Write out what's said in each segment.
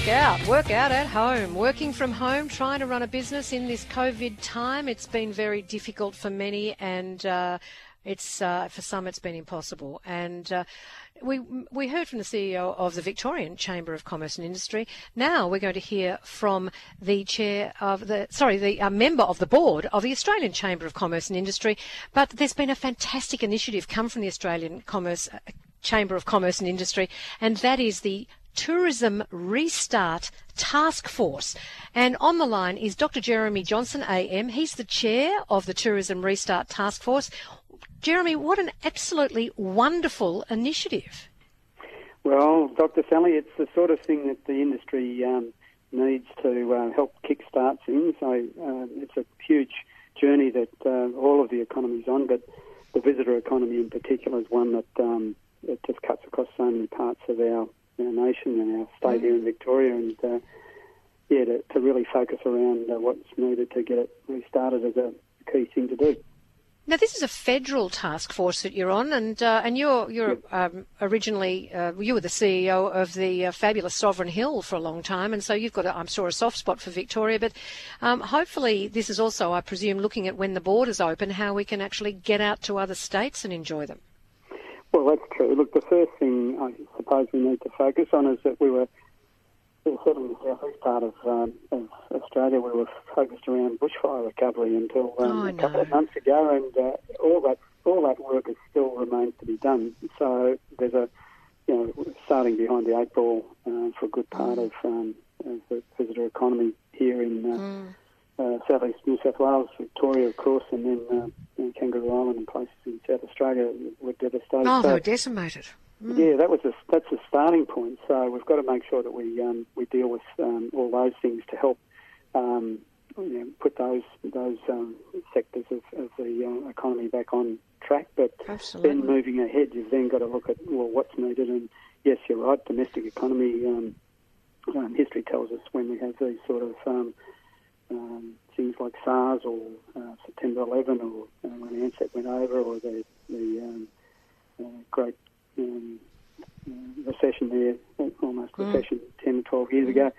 Work out, work out at home. Working from home, trying to run a business in this COVID time, it's been very difficult for many, and uh, it's uh, for some it's been impossible. And uh, we we heard from the CEO of the Victorian Chamber of Commerce and Industry. Now we're going to hear from the chair of the sorry the uh, member of the board of the Australian Chamber of Commerce and Industry. But there's been a fantastic initiative come from the Australian Commerce. Uh, Chamber of Commerce and Industry, and that is the Tourism Restart Task Force. And on the line is Dr. Jeremy Johnson, AM. He's the chair of the Tourism Restart Task Force. Jeremy, what an absolutely wonderful initiative. Well, Dr. Sally, it's the sort of thing that the industry um, needs to uh, help kickstart things. So uh, it's a huge journey that uh, all of the economy's on, but the visitor economy in particular is one that um, it just cuts across so many parts of our our nation and our state mm. here in Victoria, and uh, yeah, to, to, really focus around uh, what's needed to get it restarted is a key thing to do. Now, this is a federal task force that you're on, and uh, and you're you're um, originally uh, you were the CEO of the uh, fabulous Sovereign Hill for a long time, and so you've got, a, I'm sure, a soft spot for Victoria. But um, hopefully, this is also, I presume, looking at when the borders open, how we can actually get out to other states and enjoy them. Well, that's true. Look, the first thing I suppose we need to focus on is that we were, certainly in the southeast part of, um, of, Australia, we were focused around bushfire recovery until um, oh, a couple of months ago, and uh, all that all that work is still remains to be done. So there's a, you know, starting behind the eight ball uh, for a good part mm. of, um, of, the visitor economy here in. Uh, mm uh, southeast New South Wales, Victoria, of course, and then uh, Kangaroo Island and places in South Australia were devastated. Oh, so, they were decimated. Mm. Yeah, that was a, that's a starting point. So we've got to make sure that we um, we deal with um, all those things to help um, you know, put those those um, sectors of, of the uh, economy back on track. But Absolutely. then moving ahead, you've then got to look at well what's needed. And yes, you're right. Domestic economy um, um, history tells us when we have these sort of um, things like SARS or uh, September 11 or uh, when Ansett went over or the, the um, uh, great um, uh, recession there, almost mm. recession 10 or 12 years mm. ago,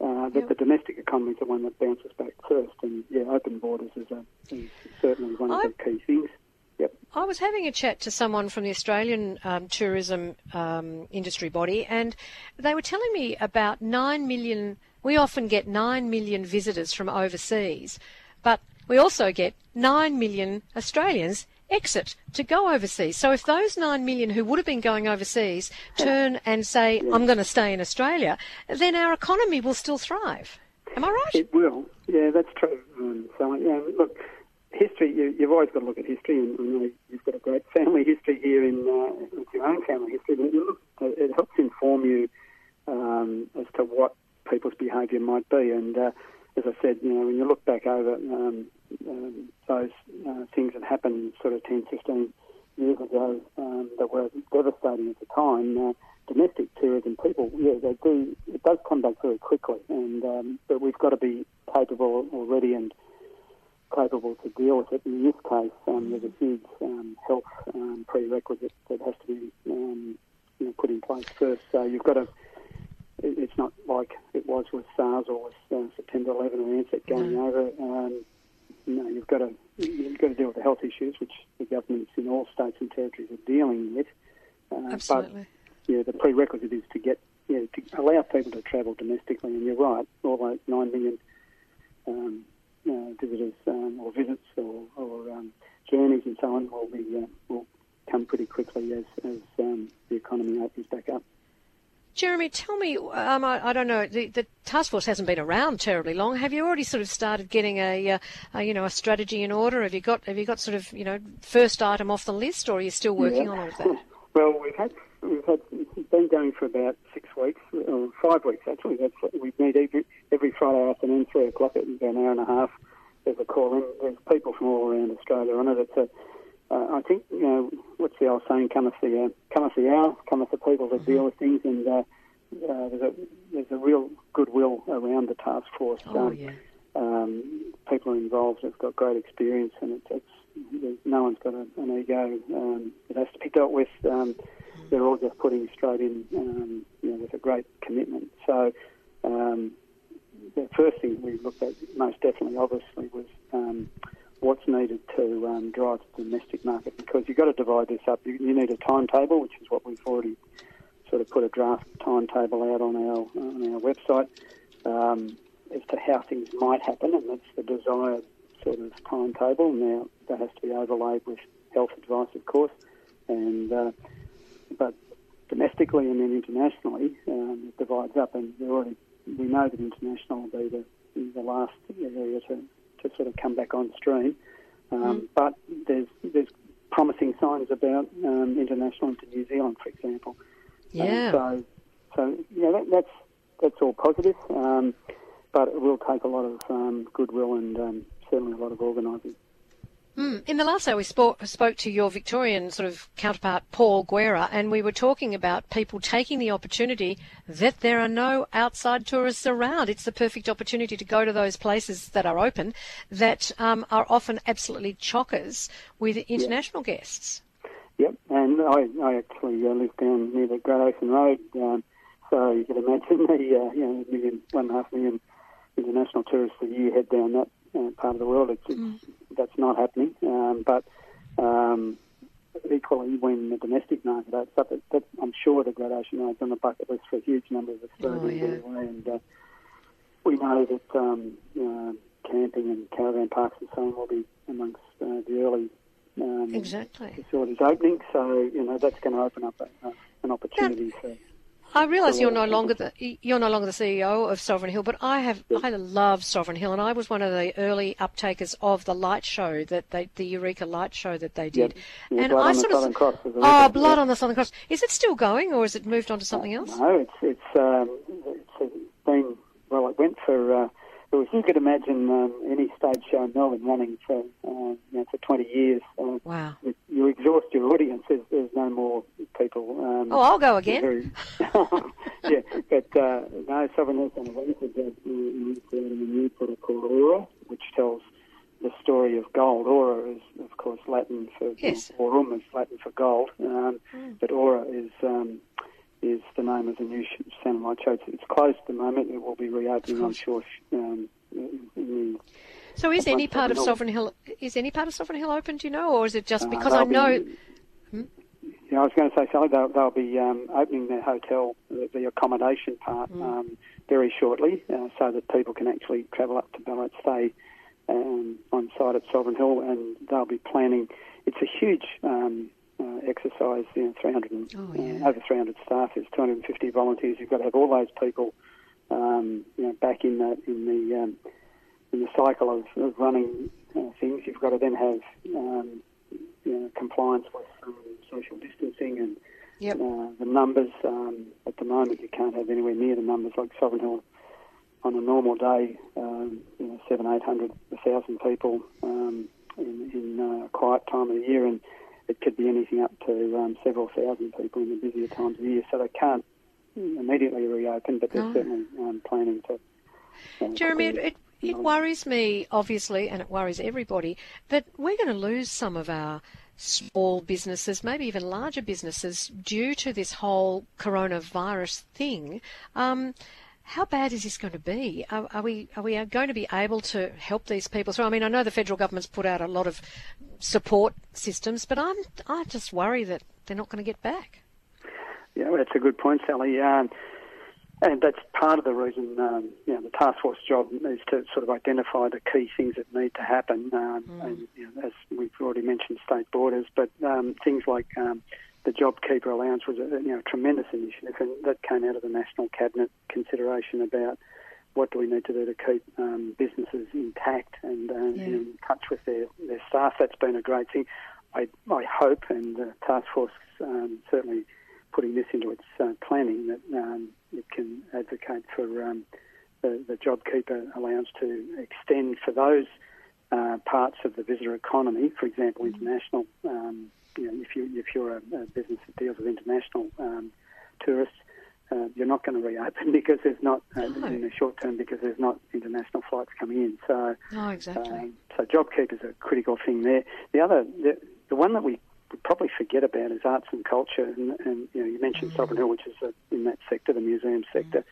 uh, that yep. the domestic economy is the one that bounces back first. And yeah, open borders is, a, is certainly one of I, the key things. Yep. I was having a chat to someone from the Australian um, tourism um, industry body, and they were telling me about 9 million we often get 9 million visitors from overseas, but we also get 9 million Australians exit to go overseas. So if those 9 million who would have been going overseas turn and say, I'm going to stay in Australia, then our economy will still thrive. Am I right? It will. Yeah, that's true. Um, so, yeah, look, history, you, have always got to look at history, and, you've got a great family history here in uh, your own family history, but look, it helps inform you um, as to what people's behaviour might be. And uh, as I said, you know, when you look back over um, um, those uh, things that happened sort of 10, 15 years ago um, that were devastating at the time, uh, domestic tourism people, yeah, they do. It does come back very quickly, and um, but we've got to be capable already and capable to deal with it. In this case, um, there's a huge um, health prerequisite that has to be you know, put in place first. So you've got to it's not like it was with SARS or with uh, September 11 or Ansett going over. Um, no, you've got to you've got to deal with the health issues, which the governments in all states and territories are dealing with. Uh, Absolutely. But yeah, the prerequisite is to get yeah to allow people to travel domestically. And you're right, all those nine million um, uh, visitors um, or visits or, or um, journeys and so on will be uh, will come pretty quickly as as um, the economy opens back up. Jeremy, tell me, um, I, I, don't know, the, the, task force hasn't been around terribly long. Have you already sort of started getting a, uh, a, you know, a strategy in order? Have you got, have you got sort of, you know, first item off the list, or are you still working yeah. on all of that? Well, we've had, we've had, it's been going for about six weeks, or five weeks actually. That's, we meet every, every Friday afternoon, three o'clock, at about an hour and a half. There's a call in. There's people from all around Australia on it. It's a, uh, I think, you know, what's the old saying, cometh the, uh, cometh the hour, cometh the people that deal with things, and uh, uh, there's, a, there's a real goodwill around the task force. Oh, um, yeah. um, people are involved have got great experience, and it's, it's no one's got a, an ego um, that has to be dealt with. Um, they're all just putting straight in, um, you know, with a great commitment. So um, the first thing we looked at most definitely, obviously, was um, what's needed to um, drive the domestic market because you've got to divide this up. You, you, need a timetable, which is what we've already sort of put a draft timetable out on our on our website um, as to how things might happen, and that's the desired sort of timetable. Now that has to be overlaid with health advice, of course, and uh, but domestically and then internationally, um, it divides up, and we already we know that international will be the the last area to, to sort of come back on stream. Um, mm. But there's there's promising signs about um, international into New Zealand, for example. Yeah. so so yeah, that, that's that's all positive, um, but it will take a lot of um, goodwill and um, certainly a lot of organising. Mm. In the last hour, we spoke, spoke to your Victorian sort of counterpart, Paul Guerra, and we were talking about people taking the opportunity that there are no outside tourists around. It's the perfect opportunity to go to those places that are open that um, are often absolutely chockers with international yep. guests. Yep, and I, I actually uh, live down near the Great Ocean Road, um, so you can imagine the uh, you know million, one and a half million international tourists a year head down that uh, part of the world. It's, mm. it's, that's not happening. Um, but um, equally, when the domestic market opens up, it, that, I'm sure the Ocean Road's on the bucket list for a huge number of Australians oh, yeah. And uh, we know that um, uh, camping and caravan parks and so on will be amongst uh, the early um, exactly. facilities opening. So, you know, that's going to open up a, an opportunity now, for I realise you're no longer the you're no longer the CEO of Sovereign Hill, but I have. I love Sovereign Hill, and I was one of the early uptakers of the light show that they the Eureka light show that they did. Yep. Yeah, and I sort of Cross, oh, blood yeah. on the Southern Cross. Is it still going, or has it moved on to something else? No, it's it's um, it's been well. It went for. Uh, it was, you could imagine um, any stage show in Melbourne running for uh, you know, for 20 years. Uh, wow! You exhaust your audience. There's, there's no more people. Um, oh, I'll go again. yeah, but uh, no, done a wonderful job in creating a new product called Aura, which tells the story of gold. Aura is, of course, Latin for yes. aurum is Latin for gold, um, mm. but Aura is um, is the name of the new satellite show. It's, it's closed at the moment. It will be reopening, I'm sure. Um, so, is any part of Sovereign Hill is any part of Sovereign Hill open? Do you know, or is it just uh, because uh, I know? Be, hmm? Yeah, I was going to say, Sally, they'll, they'll be um, opening their hotel, the, the accommodation part, mm. um, very shortly, uh, so that people can actually travel up to Ballarat, stay um, on site at Sovereign Hill, and they'll be planning. It's a huge um, uh, exercise. You know, 300 and, oh, yeah. uh, over 300 staff. There's 250 volunteers. You've got to have all those people, um, you know, back in the in the um, in the cycle of, of running uh, things. You've got to then have um, you know, compliance with um, social distancing and yep. uh, the numbers. Um, at the moment, you can't have anywhere near the numbers like Sovereign Hill. On a normal day, um, you know, seven, eight hundred, a thousand people um, in, in uh, a quiet time of the year, and it could be anything up to um, several thousand people in the busier times of the year. So they can't immediately reopen, but they're no. certainly um, planning to. Uh, Jeremy, it, it worries me, obviously, and it worries everybody, that we're going to lose some of our small businesses, maybe even larger businesses, due to this whole coronavirus thing. Um, how bad is this going to be? Are, are, we are we going to be able to help these people through? I mean, I know the federal government's put out a lot of support systems, but I'm I just worry that they're not going to get back. Yeah, well, that's a good point, Sally. Um, and that's part of the reason, um, you know, the task force job is to sort of identify the key things that need to happen. Um, mm. And you know, as we've already mentioned, state borders, but um, things like um, the JobKeeper allowance was a you know tremendous initiative, and that came out of the national cabinet consideration about what do we need to do to keep um, businesses intact and um, yeah. in touch with their, their staff. That's been a great thing. I, I hope, and the task force um, certainly putting this into its uh, planning, that um, it can advocate for um, the, the JobKeeper allowance to extend for those uh, parts of the visitor economy, for example, mm-hmm. international. Um, you know, if you if you're a, a, business that deals with international um, tourists, uh, you're not going to reopen because there's not uh, no. in the short term because there's not international flights coming in. So, oh, exactly. Um, so JobKeeper is a critical thing there. The other, the, the one that we probably forget about is arts and culture. And, and you know, you mentioned mm. Sovereign Hill, which is a, in that sector, the museum sector.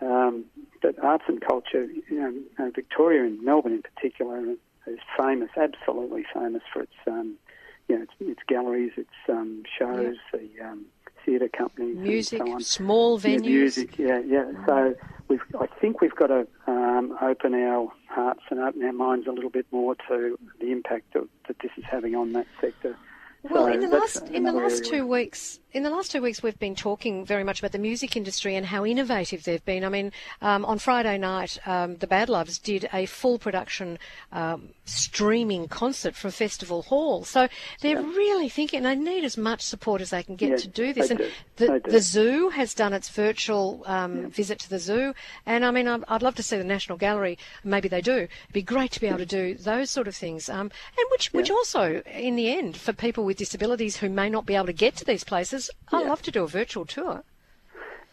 Um, but arts and culture, you know, uh, Victoria and Melbourne in particular is famous, absolutely famous for its, um, you know, its, its, galleries, its um, shows, yeah. the um, theatre companies, music, so small venues. Yeah, music, yeah, yeah. Mm. So we've, I think we've got to um, open our hearts and open our minds a little bit more to the impact of, that this is having on that sector. Well, so in the last in the last two weeks, in the last two weeks, we've been talking very much about the music industry and how innovative they've been. I mean, um, on Friday night, um, the Badloves did a full production um, streaming concert from Festival Hall. So they're yeah. really thinking they need as much support as they can get yeah, to do this. and do. The, the, zoo has done its virtual um, yeah. visit to the zoo, and I mean, I'd love to see the National Gallery. Maybe they do. It'd be great to be able to do those sort of things, um, and which which also, in the end, for people with disabilities who may not be able to get to these places I'd yeah. love to do a virtual tour.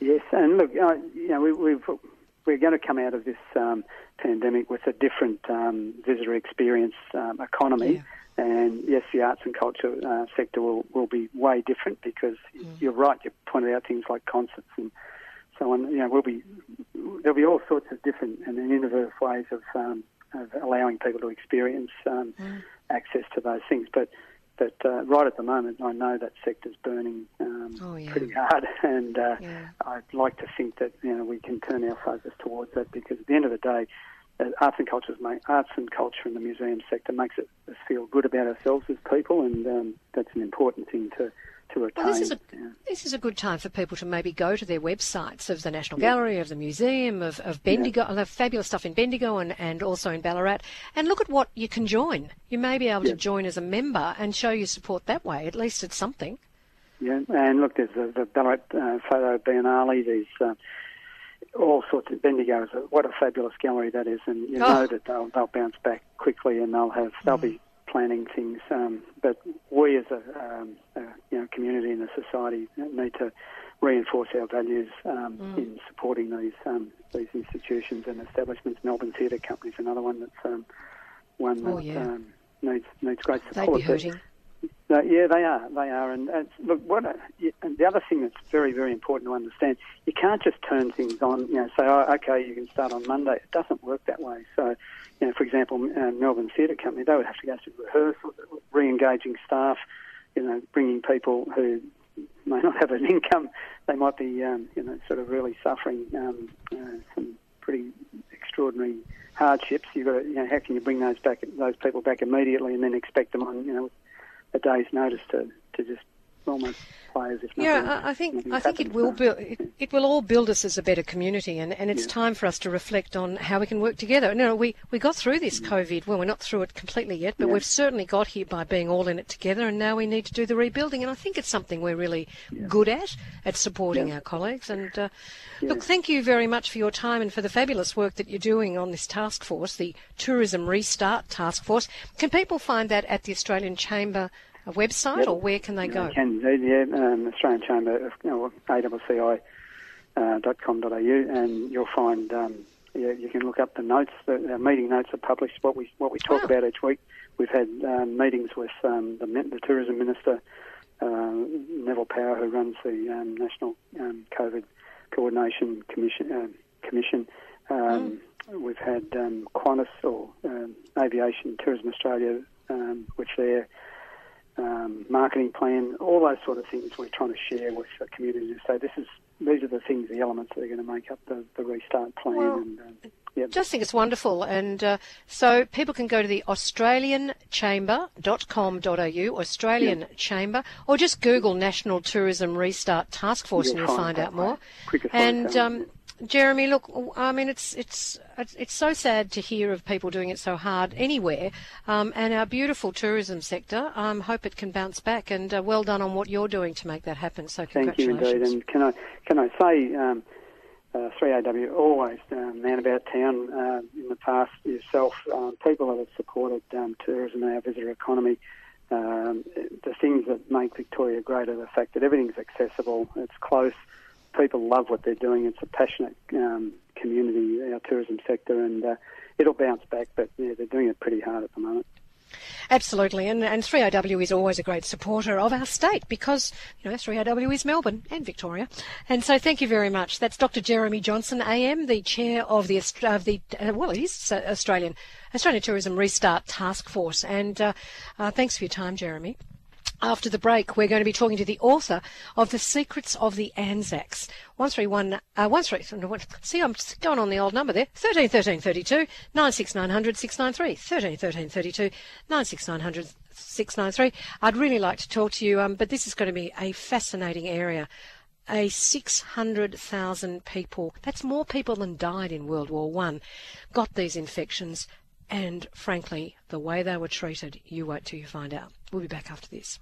Yes, and look, uh, you know, we, we've, we're going to come out of this um, pandemic with a different um, visitor experience um, economy. Yeah. And yes, the arts and culture uh, sector will, will be way different because mm. you're right. You pointed out things like concerts and so on. You know, we'll be there'll be all sorts of different and innovative ways of, um, of allowing people to experience um, mm. access to those things. But but uh, right at the moment, I know that sector's burning um, oh, yeah. pretty hard, and uh, yeah. I'd like to think that you know we can turn our focus towards that because at the end of the day, uh, arts and culture, arts and culture in the museum sector makes us feel good about ourselves as people, and um, that's an important thing to to. Well, this, is a, yeah. this is a good time for people to maybe go to their websites of the National yeah. Gallery, of the Museum, of, of Bendigo. Yeah. I have fabulous stuff in Bendigo and, and also in Ballarat. And look at what you can join. You may be able to join as a member and show your support that way. At least it's something. Yeah, and look, there's the, the Ballarat uh, Foto Biennale. There's uh, all sorts of Bendigo. What a fabulous gallery that is, and you oh. know that they'll, they'll bounce back quickly, and they'll have they'll mm. be planning things. Um, but we as a, um, a, you know, community and a society need to reinforce our values um, mm. in supporting these um, these institutions and establishments. Melbourne Theatre Company is another one that's um, one that oh, yeah. Um, needs needs great support. They'd be hurting. Uh, yeah, they are. They are. And uh, look, what a, and the other thing that's very, very important to understand, you can't just turn things on. You know, say, oh, okay, you can start on Monday. It doesn't work that way. So, you know, for example, uh, Melbourne Theatre Company, they would have to go through rehearsals, re-engaging staff, you know, bringing people who may not have an income. They might be, um, you know, sort of really suffering um, uh, some pretty extraordinary hardships. You've got to, you know, how can you bring those back, those people back immediately, and then expect them on, you know, a day's notice to, to just almost play as if yeah, I, I think I think it will build it, it, will all build us as a better community, and, and it's yeah. time for us to reflect on how we can work together. You know, we, we got through this COVID. Well, we're not through it completely yet, but yeah. we've certainly got here by being all in it together, and now we need to do the rebuilding. And I think it's something we're really yeah. good at at supporting our colleagues. And uh, look, thank you very much for your time and for the fabulous work that you're doing on this task force, the Tourism Restart Task Force. Can people find that at the Australian Chamber? A website, yep. or where can they go? They can yeah, um, Australian Chamber of you know, AWCI. Uh, .com.au and you'll find um, yeah, you can look up the notes. The, meeting notes are published. What we what we talk about each week. We've had um, meetings with um, the, the tourism minister uh, Neville Power, who runs the um, National um, COVID Coordination Commission. Uh, commission. Mm. We've had um, Qantas or Aviation Tourism Australia, which they're um, marketing plan, all those sort of things we're trying to share with the community to say this is these are the things, the elements that are going to make up the, the restart plan. Well, and, um, yep. Just think it's wonderful. And uh, so people can go to the australianchamber.com.au, Australian yep. Chamber, or just Google National Tourism Restart Task Force you'll and you'll find, find out more. And um, Jeremy, look, I mean, it's it's it's so sad to hear of people doing it so hard anywhere, um, and our beautiful tourism sector. I um, hope it can bounce back, and uh, well done on what you're doing to make that happen. So thank you indeed. And can I can I say, um, uh, 3AW always um, man about town uh, in the past yourself, um, people that have supported um, tourism and our visitor economy. Um, the things that make Victoria great are the fact that everything's accessible, it's close people love what they're doing. It's a passionate um, community, our tourism sector, and uh, it'll bounce back. But yeah, they're doing it pretty hard at the moment. Absolutely, and, and 3AW is always a great supporter of our state because, you know, 3AW is Melbourne and Victoria. And so thank you very much. That's Dr. Jeremy Johnson, AM, the chair of the, of the uh, well, is Australian, Australian Tourism Restart Task Force. And uh, uh, thanks for your time, Jeremy. After the break, we're going to be talking to the author of The Secrets of the Anzacs. 131, uh, 13, see, I'm going on the old number there. 13 13 32 96900 693. 13 13 32 96900 693. I'd really like to talk to you, um, but this is going to be a fascinating area. A 600,000 people, that's more people than died in World War One, got these infections and frankly, the way they were treated, you wait till you find out. We'll be back after this.